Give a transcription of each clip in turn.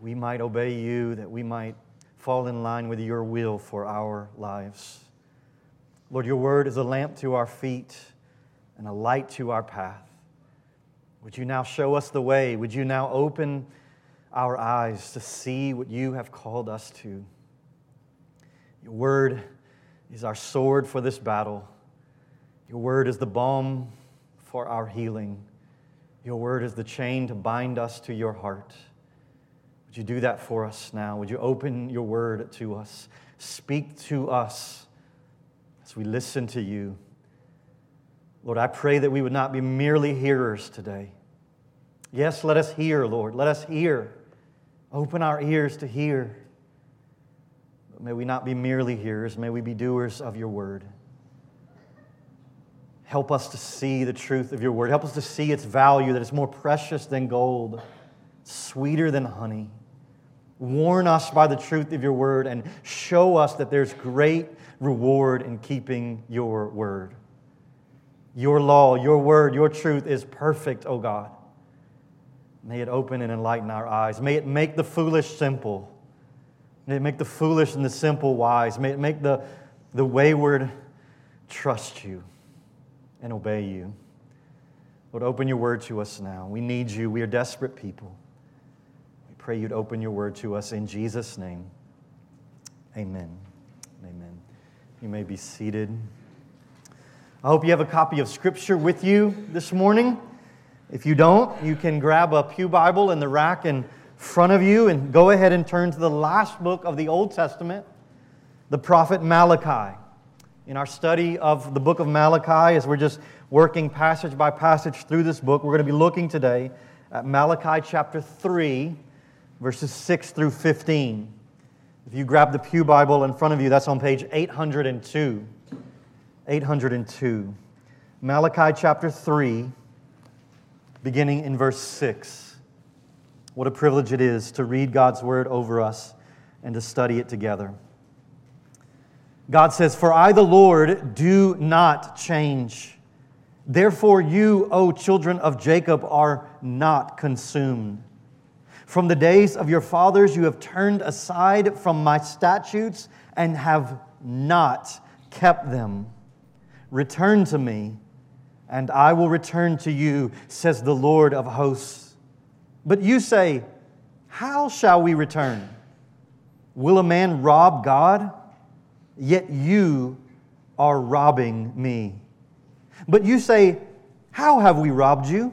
we might obey you, that we might fall in line with your will for our lives. Lord, your word is a lamp to our feet and a light to our path. Would you now show us the way? Would you now open our eyes to see what you have called us to? Your word is our sword for this battle. Your word is the balm for our healing. Your word is the chain to bind us to your heart. Would you do that for us now? Would you open your word to us? Speak to us as we listen to you. Lord, I pray that we would not be merely hearers today. Yes, let us hear, Lord. Let us hear. Open our ears to hear. But may we not be merely hearers, may we be doers of your word. Help us to see the truth of your word. Help us to see its value, that it's more precious than gold, sweeter than honey. Warn us by the truth of your word and show us that there's great reward in keeping your word. Your law, your word, your truth is perfect, O God. May it open and enlighten our eyes. May it make the foolish simple. May it make the foolish and the simple wise. May it make the, the wayward trust you and obey you. Lord, open your word to us now. We need you. We are desperate people. Pray you'd open your word to us in Jesus' name. Amen. Amen. You may be seated. I hope you have a copy of Scripture with you this morning. If you don't, you can grab a Pew Bible in the rack in front of you and go ahead and turn to the last book of the Old Testament, the prophet Malachi. In our study of the book of Malachi, as we're just working passage by passage through this book, we're going to be looking today at Malachi chapter 3, verses 6 through 15. If you grab the Pew Bible in front of you, that's on page 802. 802. Malachi chapter 3 beginning in verse 6. What a privilege it is to read God's word over us and to study it together. God says, For I, the Lord, do not change. Therefore, you, O children of Jacob, are not consumed. From the days of your fathers, you have turned aside from my statutes and have not kept them. Return to me and I will return to you, says the Lord of hosts. But you say, How shall we return? Will a man rob God? Yet you are robbing me. But you say, How have we robbed you?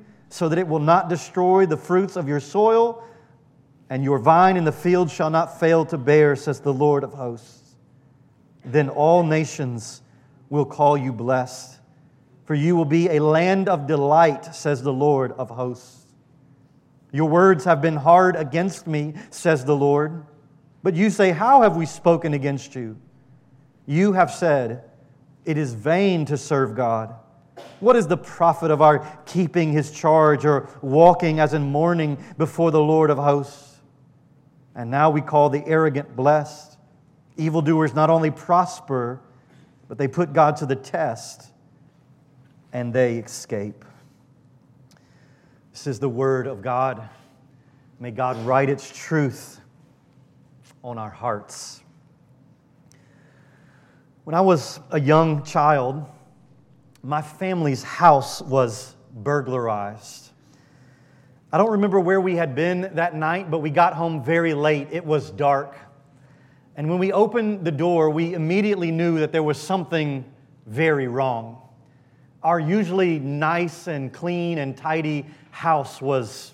so that it will not destroy the fruits of your soil, and your vine in the field shall not fail to bear, says the Lord of hosts then all nations will call you blessed. For you will be a land of delight, says the Lord of hosts. Your words have been hard against me, says the Lord. But you say, How have we spoken against you? You have said, It is vain to serve God. What is the profit of our keeping his charge or walking as in mourning before the Lord of hosts? And now we call the arrogant blessed. Evildoers not only prosper, but they put God to the test and they escape. This is the word of God. May God write its truth on our hearts. When I was a young child, my family's house was burglarized. I don't remember where we had been that night, but we got home very late. It was dark. And when we opened the door, we immediately knew that there was something very wrong. Our usually nice and clean and tidy house was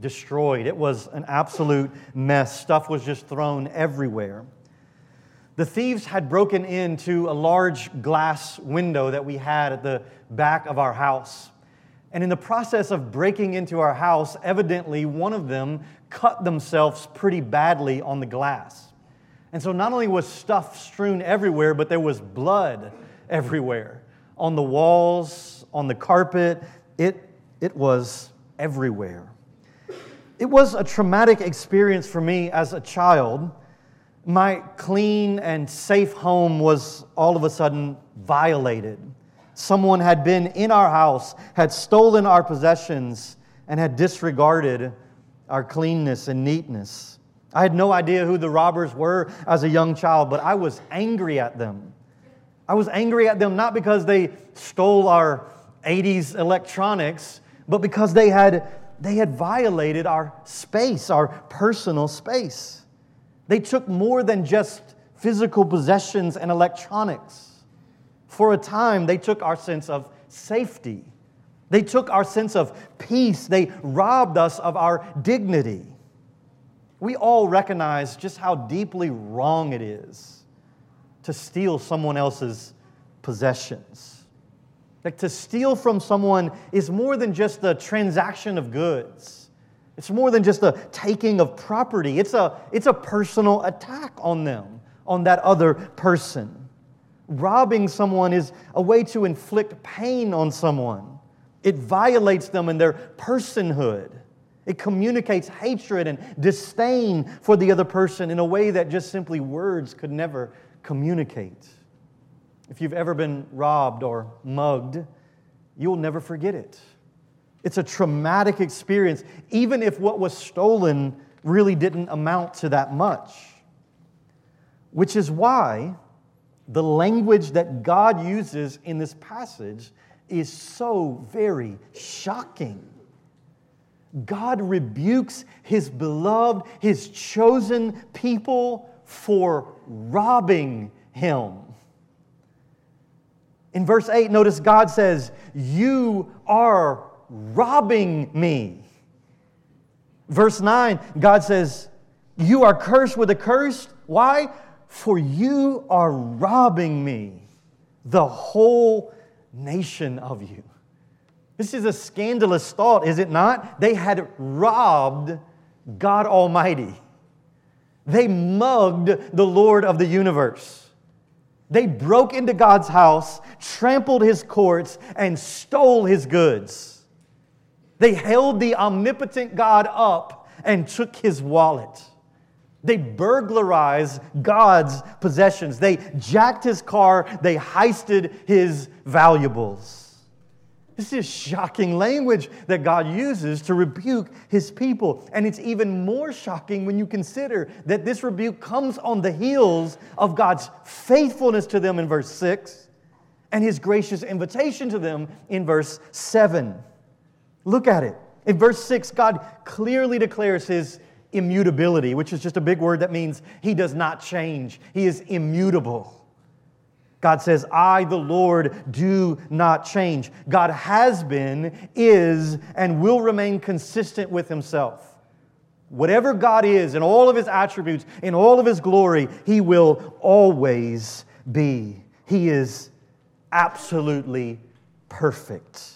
destroyed. It was an absolute mess. Stuff was just thrown everywhere. The thieves had broken into a large glass window that we had at the back of our house. And in the process of breaking into our house, evidently one of them cut themselves pretty badly on the glass. And so not only was stuff strewn everywhere, but there was blood everywhere on the walls, on the carpet. It, it was everywhere. It was a traumatic experience for me as a child. My clean and safe home was all of a sudden violated. Someone had been in our house, had stolen our possessions, and had disregarded our cleanness and neatness. I had no idea who the robbers were as a young child, but I was angry at them. I was angry at them not because they stole our 80s electronics, but because they had, they had violated our space, our personal space. They took more than just physical possessions and electronics. For a time, they took our sense of safety. They took our sense of peace. They robbed us of our dignity. We all recognize just how deeply wrong it is to steal someone else's possessions. Like to steal from someone is more than just the transaction of goods. It's more than just a taking of property. It's a, it's a personal attack on them, on that other person. Robbing someone is a way to inflict pain on someone. It violates them in their personhood. It communicates hatred and disdain for the other person in a way that just simply words could never communicate. If you've ever been robbed or mugged, you'll never forget it. It's a traumatic experience, even if what was stolen really didn't amount to that much. Which is why the language that God uses in this passage is so very shocking. God rebukes his beloved, his chosen people for robbing him. In verse 8, notice God says, You are robbing me. Verse 9, God says, You are cursed with a curse. Why? For you are robbing me, the whole nation of you. This is a scandalous thought, is it not? They had robbed God Almighty. They mugged the Lord of the universe. They broke into God's house, trampled his courts, and stole his goods. They held the omnipotent God up and took his wallet. They burglarized God's possessions. They jacked his car. They heisted his valuables. This is shocking language that God uses to rebuke his people. And it's even more shocking when you consider that this rebuke comes on the heels of God's faithfulness to them in verse 6 and his gracious invitation to them in verse 7. Look at it. In verse 6, God clearly declares his immutability, which is just a big word that means he does not change, he is immutable. God says, I, the Lord, do not change. God has been, is, and will remain consistent with himself. Whatever God is in all of his attributes, in all of his glory, he will always be. He is absolutely perfect.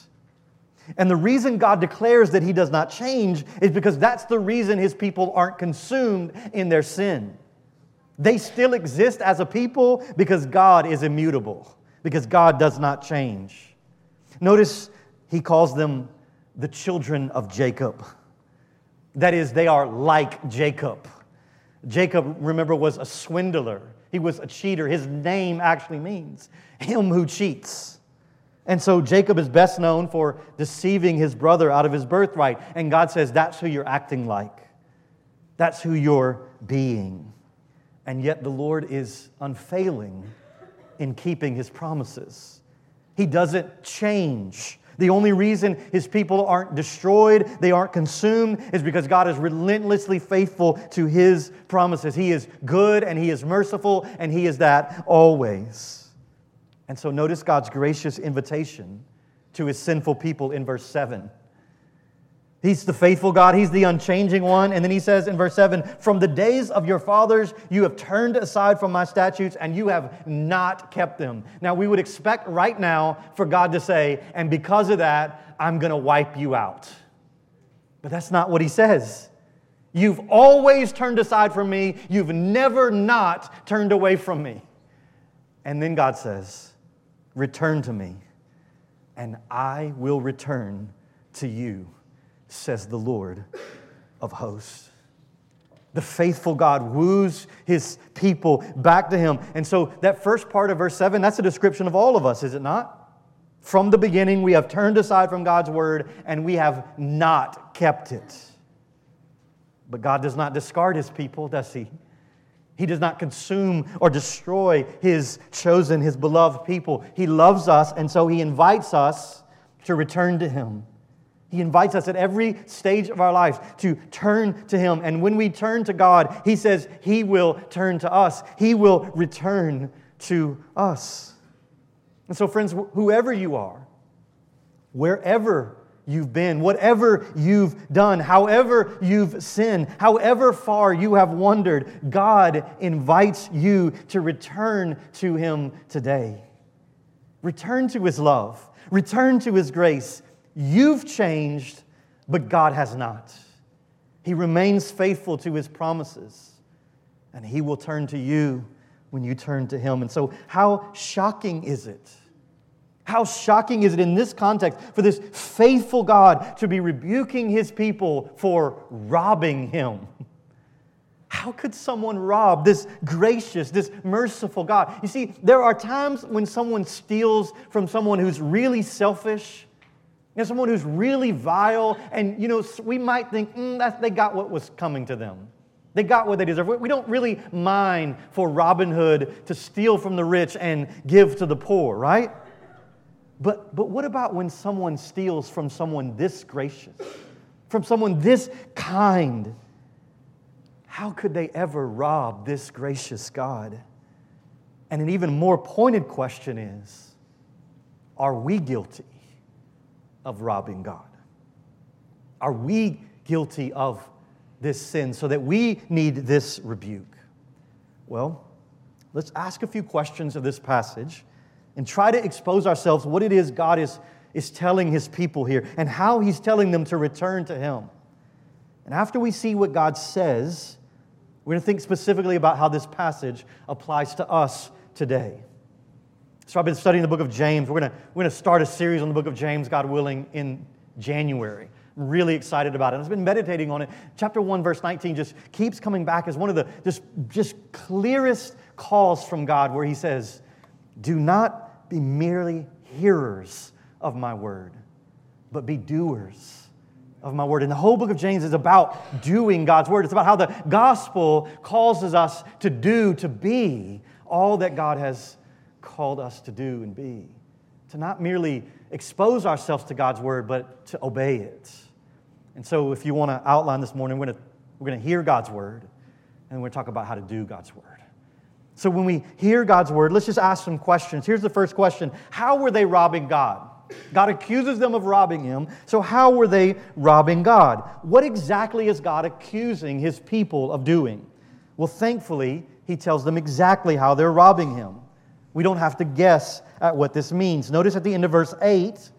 And the reason God declares that He does not change is because that's the reason His people aren't consumed in their sin. They still exist as a people because God is immutable, because God does not change. Notice He calls them the children of Jacob. That is, they are like Jacob. Jacob, remember, was a swindler. He was a cheater. His name actually means him who cheats. And so Jacob is best known for deceiving his brother out of his birthright. And God says, That's who you're acting like. That's who you're being. And yet the Lord is unfailing in keeping his promises. He doesn't change. The only reason his people aren't destroyed, they aren't consumed, is because God is relentlessly faithful to his promises. He is good and he is merciful, and he is that always. And so notice God's gracious invitation to his sinful people in verse 7. He's the faithful God. He's the unchanging one. And then he says in verse 7 From the days of your fathers, you have turned aside from my statutes and you have not kept them. Now, we would expect right now for God to say, And because of that, I'm going to wipe you out. But that's not what he says. You've always turned aside from me. You've never not turned away from me. And then God says, Return to me, and I will return to you says the Lord of hosts. The faithful God woos his people back to him. And so, that first part of verse 7, that's a description of all of us, is it not? From the beginning, we have turned aside from God's word and we have not kept it. But God does not discard his people, does he? He does not consume or destroy his chosen, his beloved people. He loves us, and so he invites us to return to him. He invites us at every stage of our lives to turn to Him. And when we turn to God, He says He will turn to us, He will return to us. And so, friends, whoever you are, wherever you've been, whatever you've done, however you've sinned, however far you have wandered, God invites you to return to Him today. Return to His love, return to His grace You've changed, but God has not. He remains faithful to his promises, and he will turn to you when you turn to him. And so, how shocking is it? How shocking is it in this context for this faithful God to be rebuking his people for robbing him? How could someone rob this gracious, this merciful God? You see, there are times when someone steals from someone who's really selfish and someone who's really vile, and you know, we might think mm, that they got what was coming to them. They got what they deserve. We don't really mind for Robin Hood to steal from the rich and give to the poor, right? But, but what about when someone steals from someone this gracious, from someone this kind? How could they ever rob this gracious God? And an even more pointed question is Are we guilty? of robbing God? Are we guilty of this sin so that we need this rebuke? Well, let's ask a few questions of this passage and try to expose ourselves what it is God is, is telling his people here and how he's telling them to return to him. And after we see what God says, we're going to think specifically about how this passage applies to us today. So I've been studying the book of James. We're going to, we're going to start a series on the book of James, God willing, in January. I'm really excited about it. I've been meditating on it. Chapter 1, verse 19 just keeps coming back as one of the just, just clearest calls from God where he says, Do not be merely hearers of my word, but be doers of my word. And the whole book of James is about doing God's word. It's about how the gospel causes us to do, to be all that God has called us to do and be. To not merely expose ourselves to God's word, but to obey it. And so, if you want to outline this morning, we're going to, we're going to hear God's word, and we're going to talk about how to do God's word. So, when we hear God's word, let's just ask some questions. Here's the first question How were they robbing God? God accuses them of robbing him. So, how were they robbing God? What exactly is God accusing his people of doing? Well, thankfully, he tells them exactly how they're robbing him. We don't have to guess at what this means. Notice at the end of verse 8,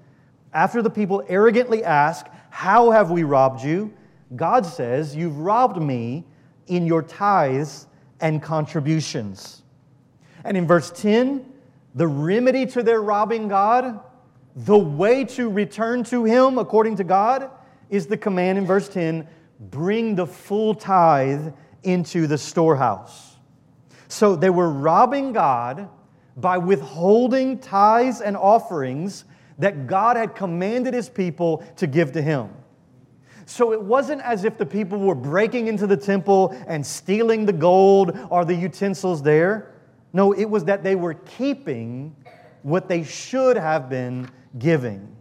after the people arrogantly ask, How have we robbed you? God says, You've robbed me in your tithes and contributions. And in verse 10, the remedy to their robbing God, the way to return to Him according to God, is the command in verse 10 bring the full tithe into the storehouse. So they were robbing God by withholding tithes and offerings that God had commanded his people to give to him. So it wasn't as if the people were breaking into the temple and stealing the gold or the utensils there. No, it was that they were keeping what they should have been giving.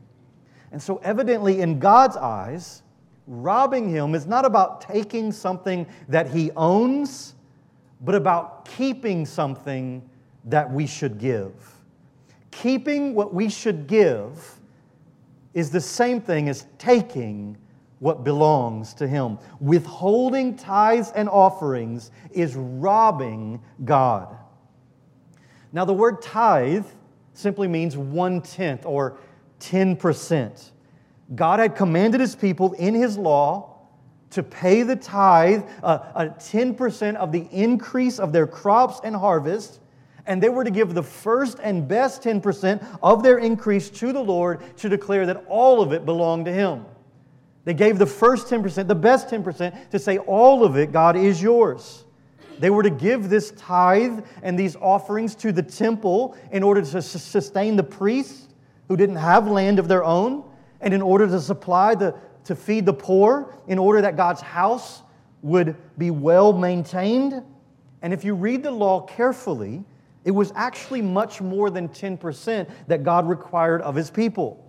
And so, evidently, in God's eyes, robbing him is not about taking something that he owns, but about keeping something that we should give. Keeping what we should give is the same thing as taking what belongs to him. Withholding tithes and offerings is robbing God. Now, the word tithe simply means one tenth or 10%. God had commanded his people in his law to pay the tithe, uh, a 10% of the increase of their crops and harvest, and they were to give the first and best 10% of their increase to the Lord to declare that all of it belonged to him. They gave the first 10%, the best 10%, to say, All of it, God, is yours. They were to give this tithe and these offerings to the temple in order to sustain the priests who didn't have land of their own, and in order to supply the, to feed the poor, in order that God's house would be well maintained. And if you read the law carefully, it was actually much more than 10% that God required of his people.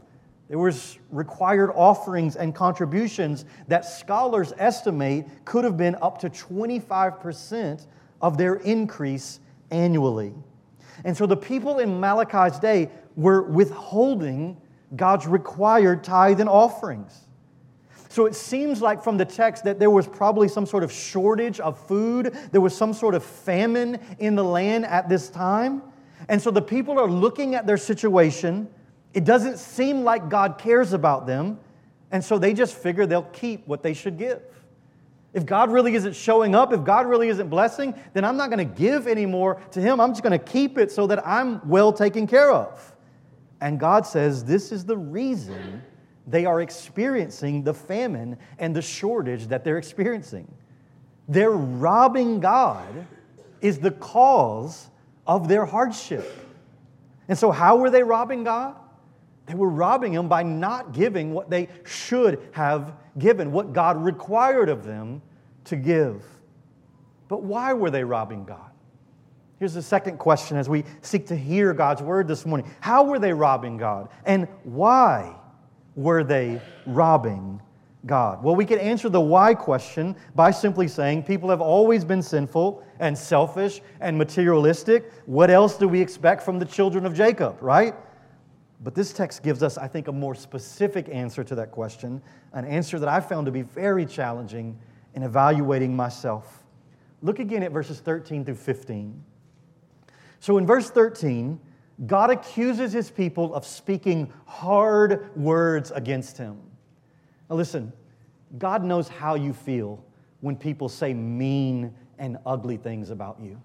There was required offerings and contributions that scholars estimate could have been up to 25% of their increase annually. And so the people in Malachi's day were withholding God's required tithe and offerings. So it seems like from the text that there was probably some sort of shortage of food, there was some sort of famine in the land at this time. And so the people are looking at their situation it doesn't seem like God cares about them, and so they just figure they'll keep what they should give. If God really isn't showing up, if God really isn't blessing, then I'm not going to give anymore to Him. I'm just going to keep it so that I'm well taken care of. And God says this is the reason they are experiencing the famine and the shortage that they're experiencing. They're robbing God is the cause of their hardship. And so, how were they robbing God? They were robbing him by not giving what they should have given, what God required of them to give. But why were they robbing God? Here's the second question as we seek to hear God's word this morning. How were they robbing God? And why were they robbing God? Well, we could answer the why question by simply saying people have always been sinful and selfish and materialistic. What else do we expect from the children of Jacob, right? But this text gives us, I think, a more specific answer to that question, an answer that I found to be very challenging in evaluating myself. Look again at verses 13 through 15. So in verse 13, God accuses his people of speaking hard words against him. Now, listen, God knows how you feel when people say mean and ugly things about you.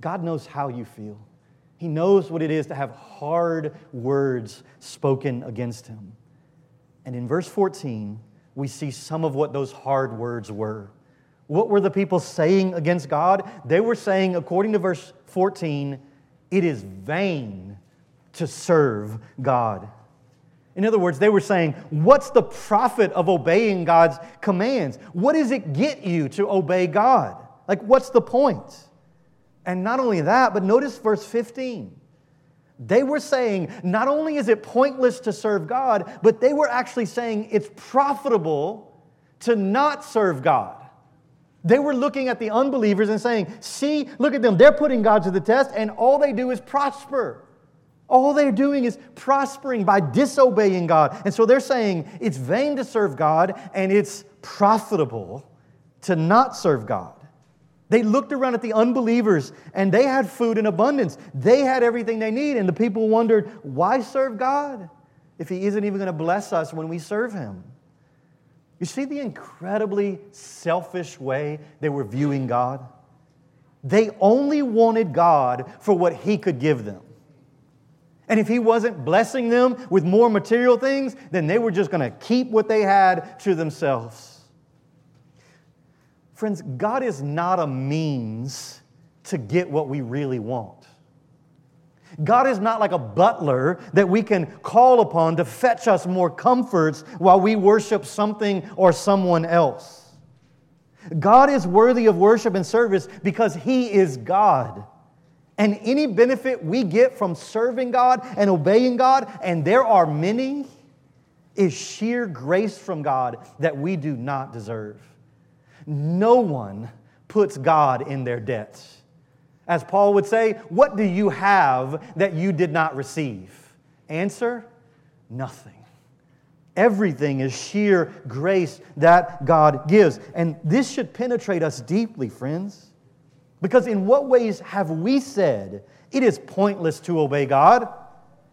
God knows how you feel. He knows what it is to have hard words spoken against him. And in verse 14, we see some of what those hard words were. What were the people saying against God? They were saying, according to verse 14, it is vain to serve God. In other words, they were saying, What's the profit of obeying God's commands? What does it get you to obey God? Like, what's the point? And not only that, but notice verse 15. They were saying not only is it pointless to serve God, but they were actually saying it's profitable to not serve God. They were looking at the unbelievers and saying, See, look at them. They're putting God to the test, and all they do is prosper. All they're doing is prospering by disobeying God. And so they're saying it's vain to serve God and it's profitable to not serve God. They looked around at the unbelievers and they had food in abundance. They had everything they need. And the people wondered, why serve God if He isn't even going to bless us when we serve Him? You see the incredibly selfish way they were viewing God? They only wanted God for what He could give them. And if He wasn't blessing them with more material things, then they were just going to keep what they had to themselves. Friends, God is not a means to get what we really want. God is not like a butler that we can call upon to fetch us more comforts while we worship something or someone else. God is worthy of worship and service because He is God. And any benefit we get from serving God and obeying God, and there are many, is sheer grace from God that we do not deserve. No one puts God in their debts. As Paul would say, What do you have that you did not receive? Answer nothing. Everything is sheer grace that God gives. And this should penetrate us deeply, friends. Because in what ways have we said it is pointless to obey God?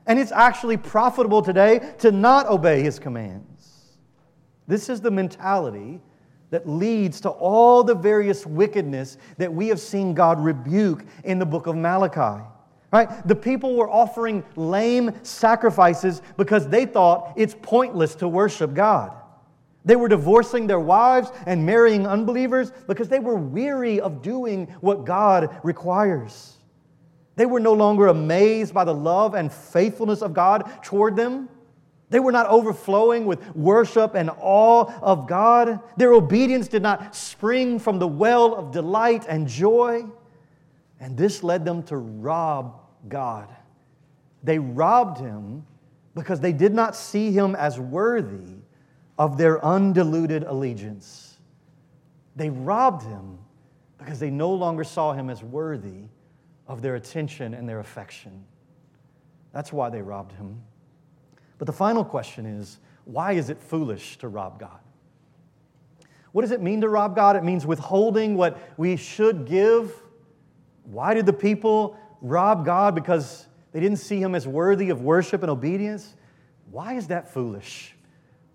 And it's actually profitable today to not obey His commands. This is the mentality that leads to all the various wickedness that we have seen God rebuke in the book of Malachi. Right? The people were offering lame sacrifices because they thought it's pointless to worship God. They were divorcing their wives and marrying unbelievers because they were weary of doing what God requires. They were no longer amazed by the love and faithfulness of God toward them. They were not overflowing with worship and awe of God. Their obedience did not spring from the well of delight and joy. And this led them to rob God. They robbed him because they did not see him as worthy of their undiluted allegiance. They robbed him because they no longer saw him as worthy of their attention and their affection. That's why they robbed him. But the final question is why is it foolish to rob God? What does it mean to rob God? It means withholding what we should give. Why did the people rob God? Because they didn't see him as worthy of worship and obedience. Why is that foolish?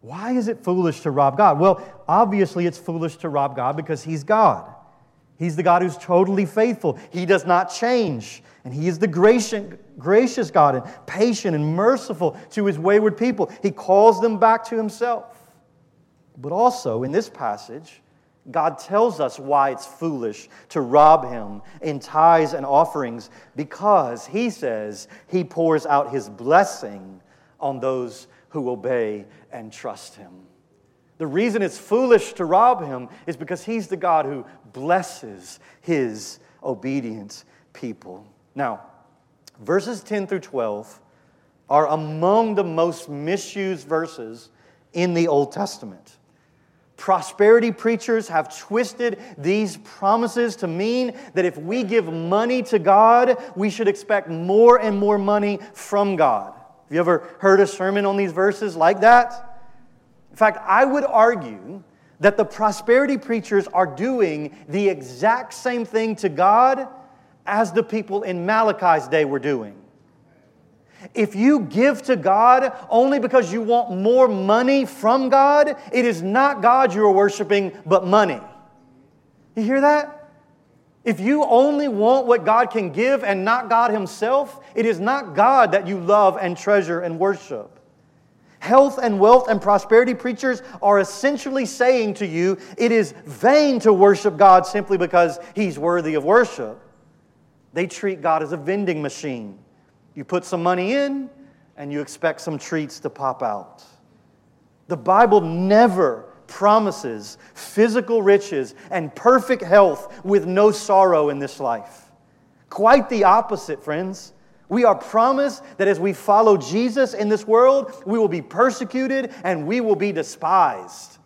Why is it foolish to rob God? Well, obviously, it's foolish to rob God because he's God. He's the God who's totally faithful. He does not change. And He is the gracious God and patient and merciful to His wayward people. He calls them back to Himself. But also, in this passage, God tells us why it's foolish to rob Him in tithes and offerings because He says He pours out His blessing on those who obey and trust Him. The reason it's foolish to rob Him is because He's the God who blesses His obedient people. Now, verses 10 through 12 are among the most misused verses in the Old Testament. Prosperity preachers have twisted these promises to mean that if we give money to God, we should expect more and more money from God. Have you ever heard a sermon on these verses like that? In fact, I would argue that the prosperity preachers are doing the exact same thing to God as the people in Malachi's day were doing. If you give to God only because you want more money from God, it is not God you are worshiping, but money. You hear that? If you only want what God can give and not God Himself, it is not God that you love and treasure and worship. Health and wealth and prosperity preachers are essentially saying to you it is vain to worship God simply because He's worthy of worship. They treat God as a vending machine. You put some money in, and you expect some treats to pop out. The Bible never promises physical riches and perfect health with no sorrow in this life. Quite the opposite, friends. We are promised that as we follow Jesus in this world, we will be persecuted and we will be despised.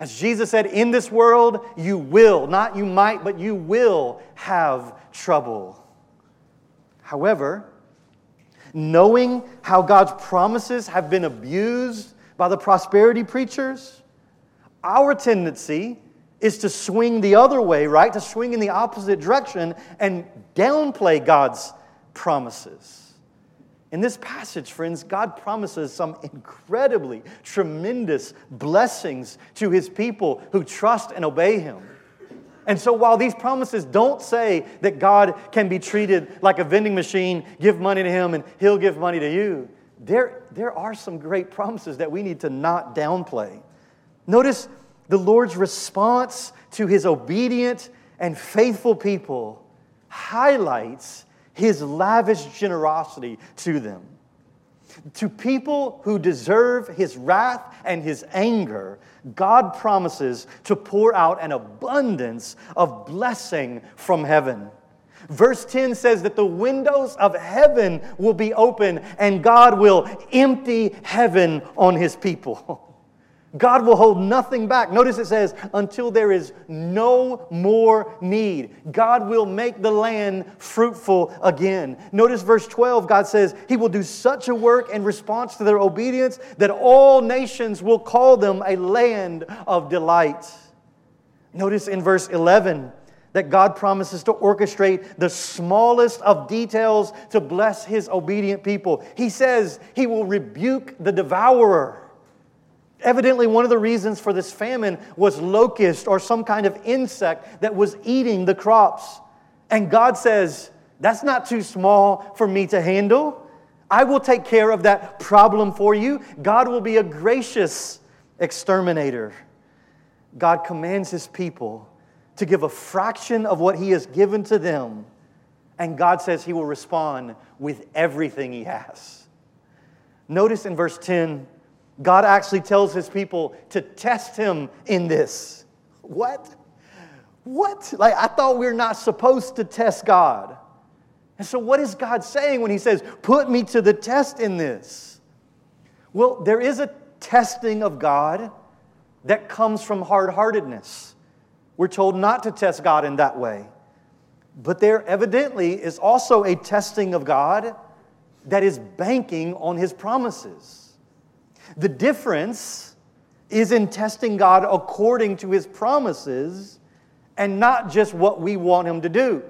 As Jesus said, in this world, you will, not you might, but you will have trouble. However, knowing how God's promises have been abused by the prosperity preachers, our tendency is to swing the other way, right? To swing in the opposite direction and downplay God's promises. In this passage, friends, God promises some incredibly tremendous blessings to his people who trust and obey him. And so, while these promises don't say that God can be treated like a vending machine, give money to Him and He'll give money to you, there, there are some great promises that we need to not downplay. Notice the Lord's response to His obedient and faithful people highlights His lavish generosity to them. To people who deserve his wrath and his anger, God promises to pour out an abundance of blessing from heaven. Verse 10 says that the windows of heaven will be open and God will empty heaven on his people. God will hold nothing back. Notice it says, until there is no more need. God will make the land fruitful again. Notice verse 12, God says, He will do such a work in response to their obedience that all nations will call them a land of delight. Notice in verse 11, that God promises to orchestrate the smallest of details to bless his obedient people. He says he will rebuke the devourer. Evidently, one of the reasons for this famine was locust or some kind of insect that was eating the crops. And God says, That's not too small for me to handle. I will take care of that problem for you. God will be a gracious exterminator. God commands his people to give a fraction of what he has given to them. And God says he will respond with everything he has. Notice in verse 10, God actually tells his people to test him in this. What? What? Like, I thought we are not supposed to test God. And so, what is God saying when he says, Put me to the test in this? Well, there is a testing of God that comes from hard heartedness. We're told not to test God in that way. But there evidently is also a testing of God that is banking on his promises. The difference is in testing God according to his promises and not just what we want him to do.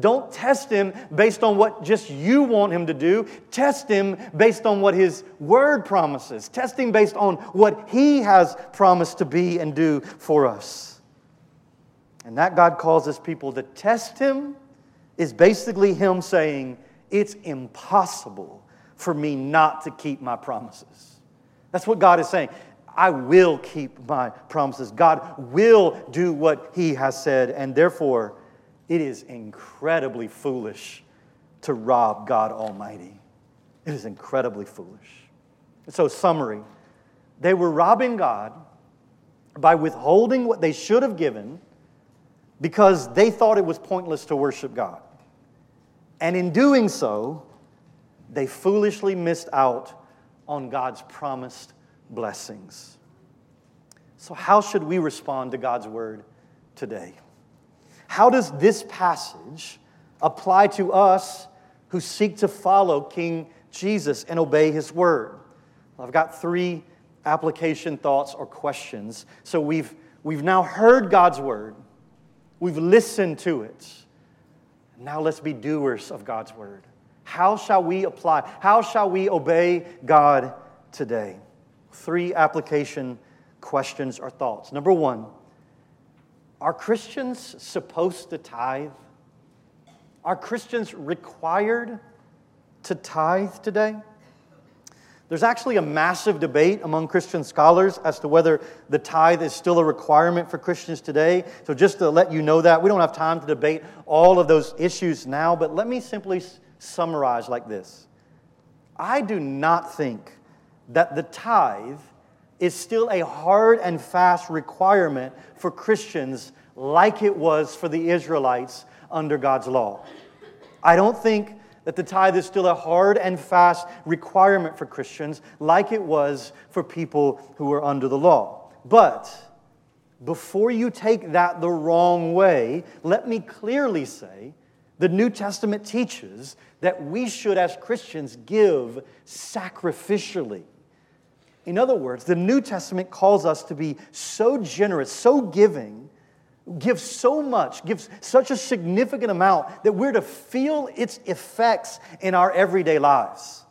Don't test him based on what just you want him to do. Test him based on what his word promises. Test him based on what he has promised to be and do for us. And that God calls his people to test him is basically him saying, It's impossible for me not to keep my promises. That's what God is saying. I will keep my promises. God will do what He has said, and therefore, it is incredibly foolish to rob God Almighty. It is incredibly foolish. So, summary they were robbing God by withholding what they should have given because they thought it was pointless to worship God. And in doing so, they foolishly missed out on God's promised blessings. So, how should we respond to God's word today? How does this passage apply to us who seek to follow King Jesus and obey his word? I've got three application thoughts or questions. So, we've, we've now heard God's word, we've listened to it. Now, let's be doers of God's word. How shall we apply? How shall we obey God today? Three application questions or thoughts. Number one, are Christians supposed to tithe? Are Christians required to tithe today? There's actually a massive debate among Christian scholars as to whether the tithe is still a requirement for Christians today. So, just to let you know that, we don't have time to debate all of those issues now, but let me simply summarized like this I do not think that the tithe is still a hard and fast requirement for Christians like it was for the Israelites under God's law. I don't think that the tithe is still a hard and fast requirement for Christians like it was for people who were under the law. But before you take that the wrong way, let me clearly say the New Testament teaches that we should, as Christians, give sacrificially. In other words, the New Testament calls us to be so generous, so giving, give so much, gives such a significant amount that we're to feel its effects in our everyday lives.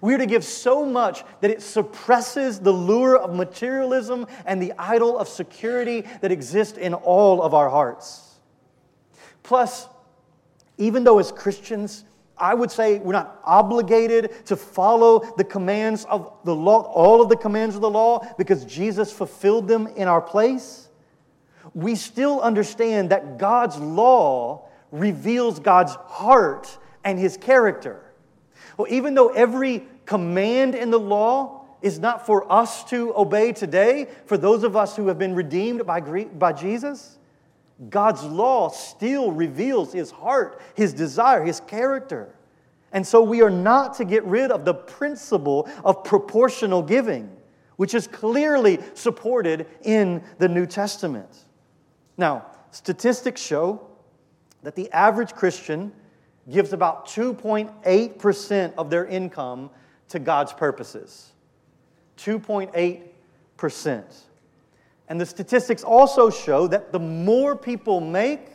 We're to give so much that it suppresses the lure of materialism and the idol of security that exists in all of our hearts. Plus, even though as Christians, I would say we're not obligated to follow the commands of the law, all of the commands of the law, because Jesus fulfilled them in our place. We still understand that God's law reveals God's heart and his character. Well, even though every command in the law is not for us to obey today, for those of us who have been redeemed by, by Jesus, God's law still reveals his heart, his desire, his character. And so we are not to get rid of the principle of proportional giving. which is clearly supported in the New Testament. Now, statistics show that the average Christian gives about 2.8% of their income to God's purposes. 2.8%. And the statistics also show that the more people make,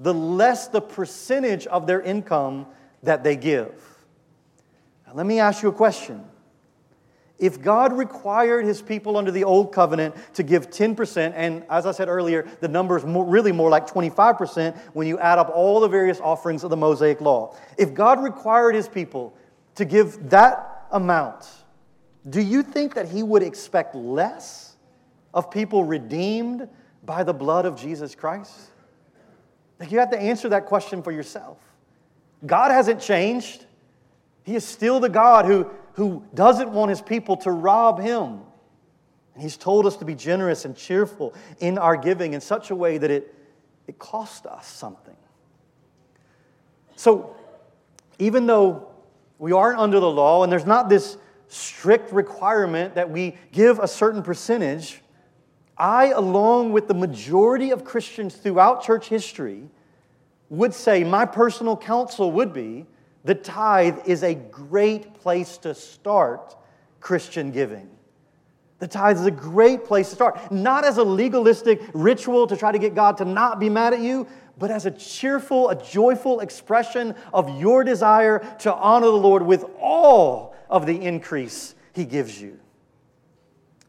the less the percentage of their income that they give. Now, let me ask you a question. If God required his people under the old covenant to give 10%, and as I said earlier, the number is more, really more like 25% when you add up all the various offerings of the Mosaic law. If God required his people to give that amount, do you think that he would expect less of people redeemed by the blood of Jesus Christ? Like you have to answer that question for yourself. God hasn't changed. He is still the God who, who doesn't want his people to rob him. And he's told us to be generous and cheerful in our giving in such a way that it, it costs us something. So, even though we aren't under the law and there's not this strict requirement that we give a certain percentage, I, along with the majority of Christians throughout church history, would say my personal counsel would be the tithe is a great place to start Christian giving. The tithe is a great place to start, not as a legalistic ritual to try to get God to not be mad at you, but as a cheerful, a joyful expression of your desire to honor the Lord with all of the increase He gives you.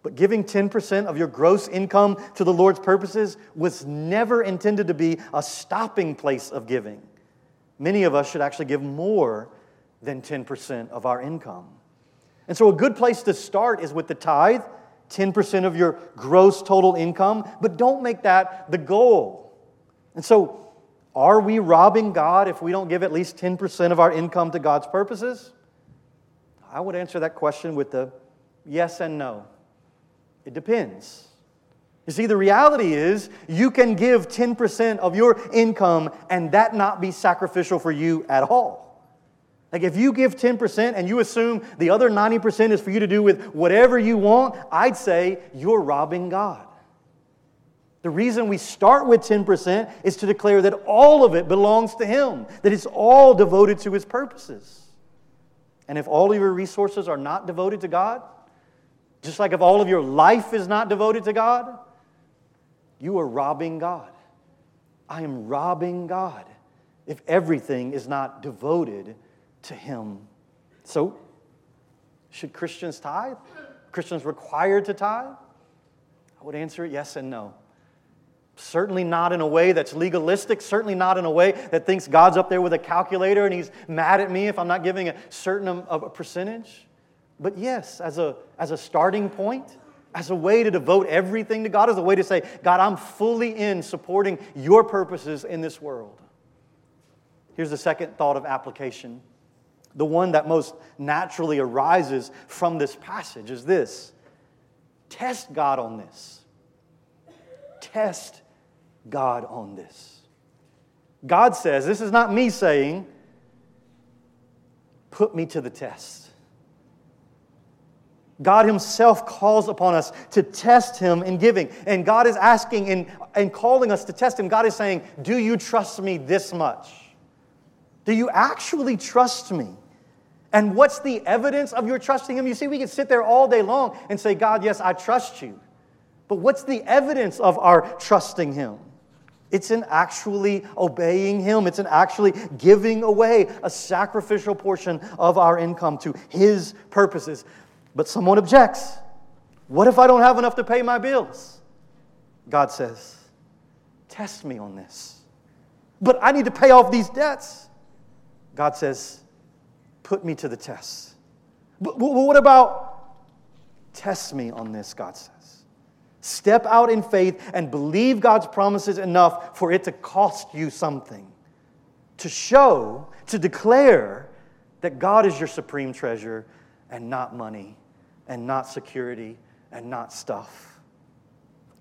But giving 10% of your gross income to the Lord's purposes was never intended to be a stopping place of giving. Many of us should actually give more than 10% of our income. And so, a good place to start is with the tithe, 10% of your gross total income, but don't make that the goal. And so, are we robbing God if we don't give at least 10% of our income to God's purposes? I would answer that question with the yes and no. It depends. You see, the reality is you can give 10% of your income and that not be sacrificial for you at all. Like if you give 10% and you assume the other 90% is for you to do with whatever you want, I'd say you're robbing God. The reason we start with 10% is to declare that all of it belongs to Him, that it's all devoted to His purposes. And if all of your resources are not devoted to God, just like if all of your life is not devoted to God, you are robbing God. I am robbing God if everything is not devoted to Him. So, should Christians tithe? Christians required to tithe? I would answer it yes and no. Certainly not in a way that's legalistic, certainly not in a way that thinks God's up there with a calculator and he's mad at me if I'm not giving a certain of a percentage. But yes, as a, as a starting point, as a way to devote everything to God, as a way to say, God, I'm fully in supporting your purposes in this world. Here's the second thought of application. The one that most naturally arises from this passage is this test God on this. Test God on this. God says, this is not me saying, put me to the test. God Himself calls upon us to test Him in giving. And God is asking and, and calling us to test Him. God is saying, Do you trust me this much? Do you actually trust me? And what's the evidence of your trusting Him? You see, we can sit there all day long and say, God, yes, I trust you. But what's the evidence of our trusting Him? It's in actually obeying Him. It's in actually giving away a sacrificial portion of our income to His purposes. But someone objects. What if I don't have enough to pay my bills? God says, Test me on this. But I need to pay off these debts. God says, Put me to the test. But what about test me on this? God says. Step out in faith and believe God's promises enough for it to cost you something. To show, to declare that God is your supreme treasure and not money and not security and not stuff.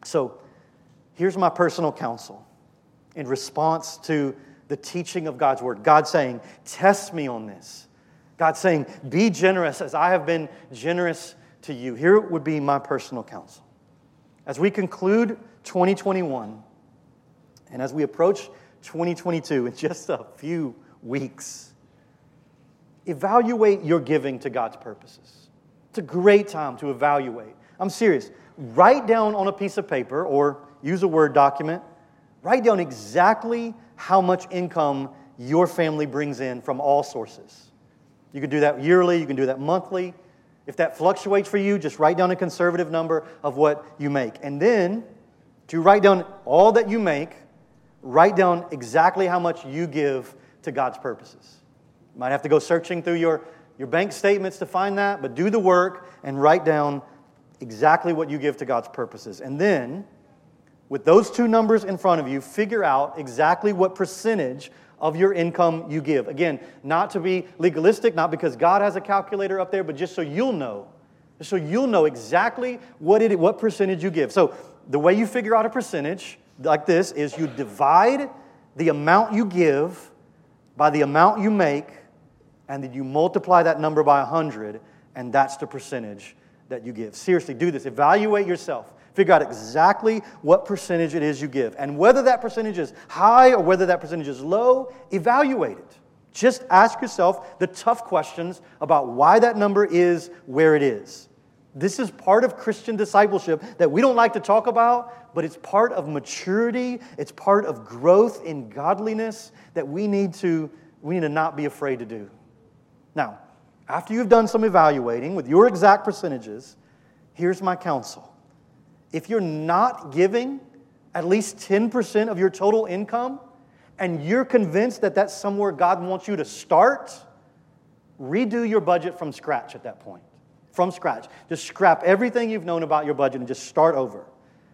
So here's my personal counsel in response to the teaching of God's word. God saying, Test me on this. God saying, Be generous as I have been generous to you. Here would be my personal counsel. As we conclude 2021, and as we approach 2022 in just a few weeks, evaluate your giving to God's purposes. It's a great time to evaluate. I'm serious. Write down on a piece of paper or use a Word document, write down exactly how much income your family brings in from all sources. You can do that yearly, you can do that monthly. If that fluctuates for you, just write down a conservative number of what you make. And then, to write down all that you make, write down exactly how much you give to God's purposes. You might have to go searching through your, your bank statements to find that, but do the work and write down exactly what you give to God's purposes. And then, with those two numbers in front of you, figure out exactly what percentage of your income you give. Again, not to be legalistic, not because God has a calculator up there, but just so you'll know. So you'll know exactly what, it, what percentage you give. So the way you figure out a percentage like this is you divide the amount you give by the amount you make, and then you multiply that number by 100, and that's the percentage that you give. Seriously, do this. Evaluate yourself. Figure out exactly what percentage it is you give. And whether that percentage is high or whether that percentage is low, evaluate it. Just ask yourself the tough questions about why that number is where it is. This is part of Christian discipleship that we don't like to talk about, but it's part of maturity, it's part of growth in godliness that we need to, we need to not be afraid to do. Now, after you've done some evaluating with your exact percentages, here's my counsel. If you're not giving at least 10% of your total income, and you're convinced that that's somewhere God wants you to start, redo your budget from scratch at that point. From scratch. Just scrap everything you've known about your budget and just start over.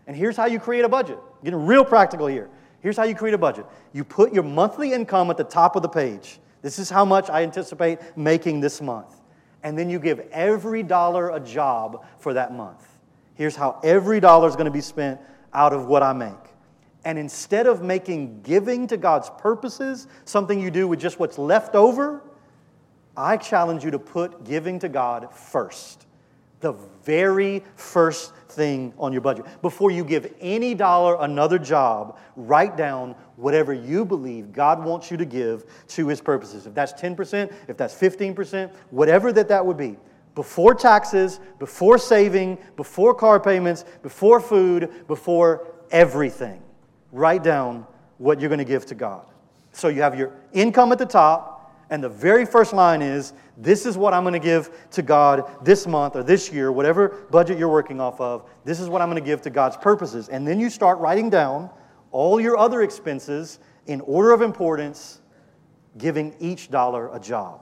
And here's how you create a budget. Getting real practical here. Here's how you create a budget. You put your monthly income at the top of the page. This is how much I anticipate making this month. And then you give every dollar a job for that month. Here's how every dollar is going to be spent out of what I make. And instead of making giving to God's purposes something you do with just what's left over, I challenge you to put giving to God first. The very first thing on your budget. Before you give any dollar another job, write down whatever you believe God wants you to give to his purposes. If that's 10%, if that's 15%, whatever that that would be. Before taxes, before saving, before car payments, before food, before everything. Write down what you're going to give to God. So you have your income at the top, and the very first line is this is what I'm going to give to God this month or this year, whatever budget you're working off of. This is what I'm going to give to God's purposes. And then you start writing down all your other expenses in order of importance, giving each dollar a job.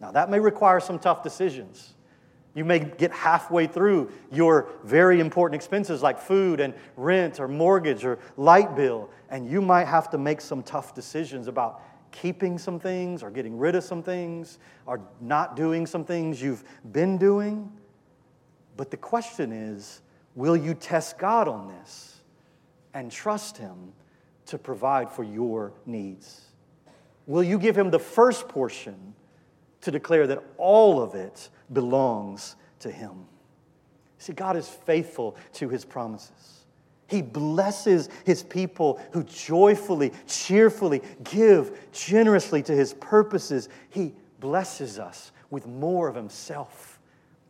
Now, that may require some tough decisions. You may get halfway through your very important expenses like food and rent or mortgage or light bill, and you might have to make some tough decisions about keeping some things or getting rid of some things or not doing some things you've been doing. But the question is will you test God on this and trust Him to provide for your needs? Will you give Him the first portion to declare that all of it belongs to Him? See, God is faithful to His promises. He blesses his people who joyfully, cheerfully give generously to his purposes. He blesses us with more of himself.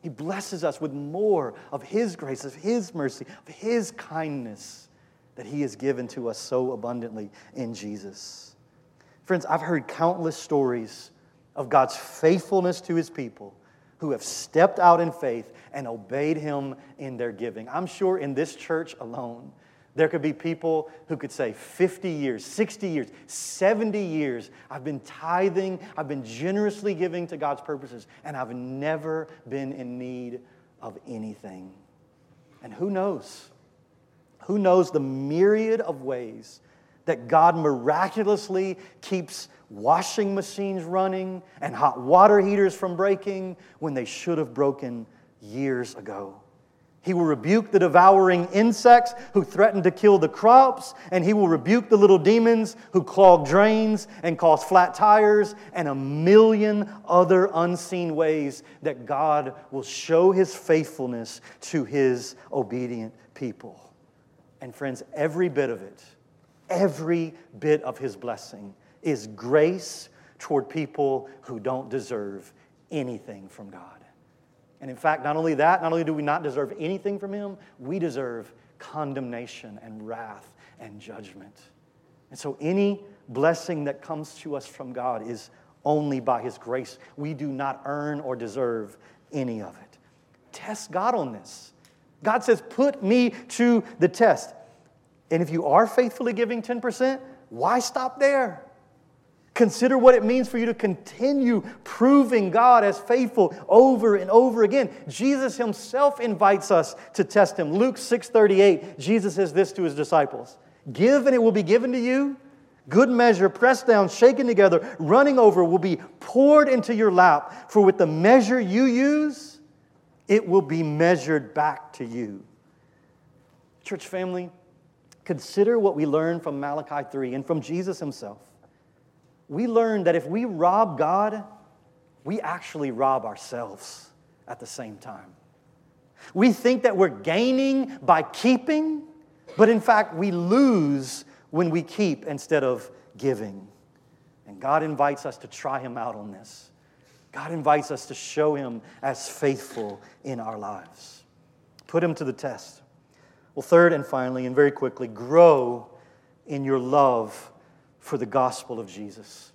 He blesses us with more of his grace, of his mercy, of his kindness that he has given to us so abundantly in Jesus. Friends, I've heard countless stories of God's faithfulness to his people who have stepped out in faith and obeyed him in their giving. I'm sure in this church alone, there could be people who could say 50 years, 60 years, 70 years, I've been tithing, I've been generously giving to God's purposes, and I've never been in need of anything. And who knows? Who knows the myriad of ways that God miraculously keeps washing machines running and hot water heaters from breaking when they should have broken years ago. He will rebuke the devouring insects who threaten to kill the crops, and he will rebuke the little demons who clog drains and cause flat tires, and a million other unseen ways that God will show his faithfulness to his obedient people. And friends, every bit of it, every bit of his blessing is grace toward people who don't deserve anything from God. And in fact, not only that, not only do we not deserve anything from Him, we deserve condemnation and wrath and judgment. And so, any blessing that comes to us from God is only by His grace. We do not earn or deserve any of it. Test God on this. God says, Put me to the test. And if you are faithfully giving 10%, why stop there? Consider what it means for you to continue proving God as faithful over and over again. Jesus himself invites us to test him. Luke 6:38, Jesus says this to his disciples: "Give and it will be given to you. Good measure, pressed down, shaken together, running over will be poured into your lap, for with the measure you use, it will be measured back to you." Church family, consider what we learn from Malachi 3 and from Jesus himself we learn that if we rob God, we actually rob ourselves at the same time. We think that we're gaining by keeping, but in fact, we lose when we keep instead of giving. And God invites us to try Him out on this. God invites us to show Him as faithful in our lives. Put Him to the test. Well, third and finally, and very quickly, grow in your love for the gospel of Jesus.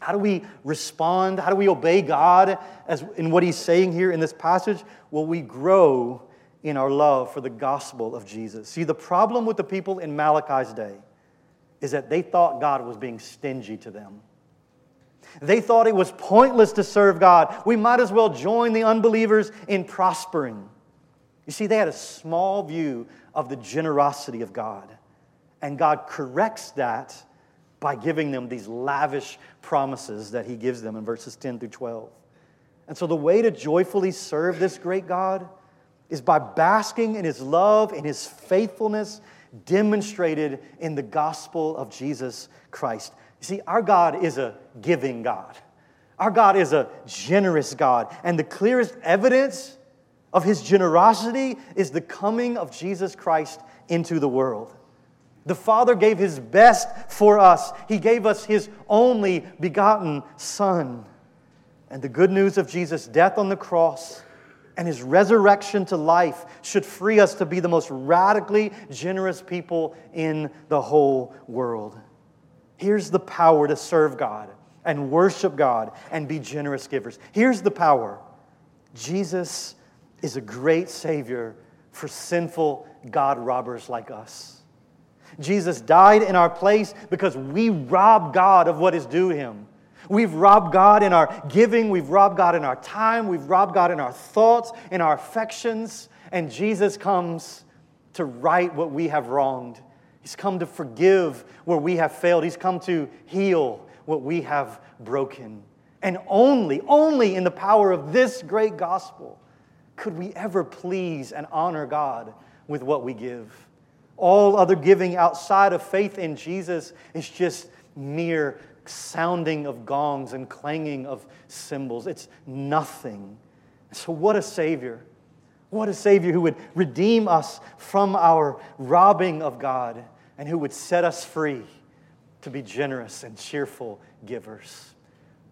How do we respond? How do we obey God as in what he's saying here in this passage? Well, we grow in our love for the gospel of Jesus. See, the problem with the people in Malachi's day is that they thought God was being stingy to them. They thought it was pointless to serve God. We might as well join the unbelievers in prospering. You see, they had a small view of the generosity of God. And God corrects that by giving them these lavish promises that he gives them in verses 10 through 12. And so, the way to joyfully serve this great God is by basking in his love and his faithfulness demonstrated in the gospel of Jesus Christ. You see, our God is a giving God, our God is a generous God. And the clearest evidence of his generosity is the coming of Jesus Christ into the world. The Father gave His best for us. He gave us His only begotten Son. And the good news of Jesus' death on the cross and His resurrection to life should free us to be the most radically generous people in the whole world. Here's the power to serve God and worship God and be generous givers. Here's the power Jesus is a great Savior for sinful God robbers like us. Jesus died in our place because we robbed God of what is due him. We've robbed God in our giving, we've robbed God in our time, we've robbed God in our thoughts, in our affections, and Jesus comes to right what we have wronged. He's come to forgive where we have failed. He's come to heal what we have broken. And only, only in the power of this great gospel could we ever please and honor God with what we give. All other giving outside of faith in Jesus is just mere sounding of gongs and clanging of cymbals. It's nothing. So, what a Savior! What a Savior who would redeem us from our robbing of God and who would set us free to be generous and cheerful givers.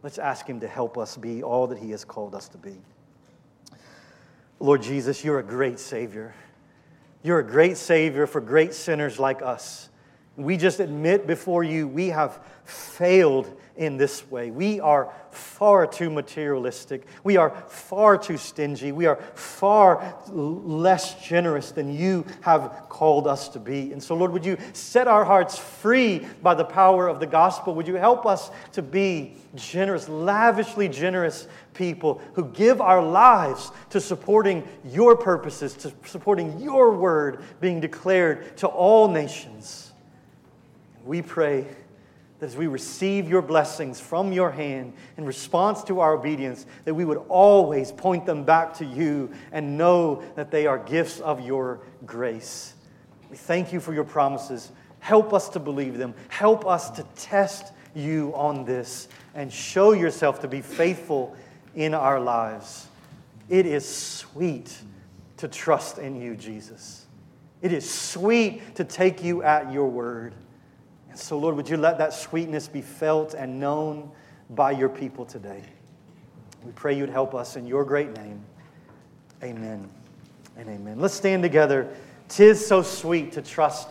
Let's ask Him to help us be all that He has called us to be. Lord Jesus, you're a great Savior. You're a great Savior for great sinners like us. We just admit before you we have failed in this way. We are far too materialistic. We are far too stingy. We are far less generous than you have called us to be. And so, Lord, would you set our hearts free by the power of the gospel? Would you help us to be generous, lavishly generous people who give our lives to supporting your purposes, to supporting your word being declared to all nations? We pray that as we receive your blessings from your hand in response to our obedience, that we would always point them back to you and know that they are gifts of your grace. We thank you for your promises. Help us to believe them. Help us to test you on this and show yourself to be faithful in our lives. It is sweet to trust in you, Jesus. It is sweet to take you at your word. So, Lord, would you let that sweetness be felt and known by your people today? We pray you'd help us in your great name. Amen and amen. Let's stand together. Tis so sweet to trust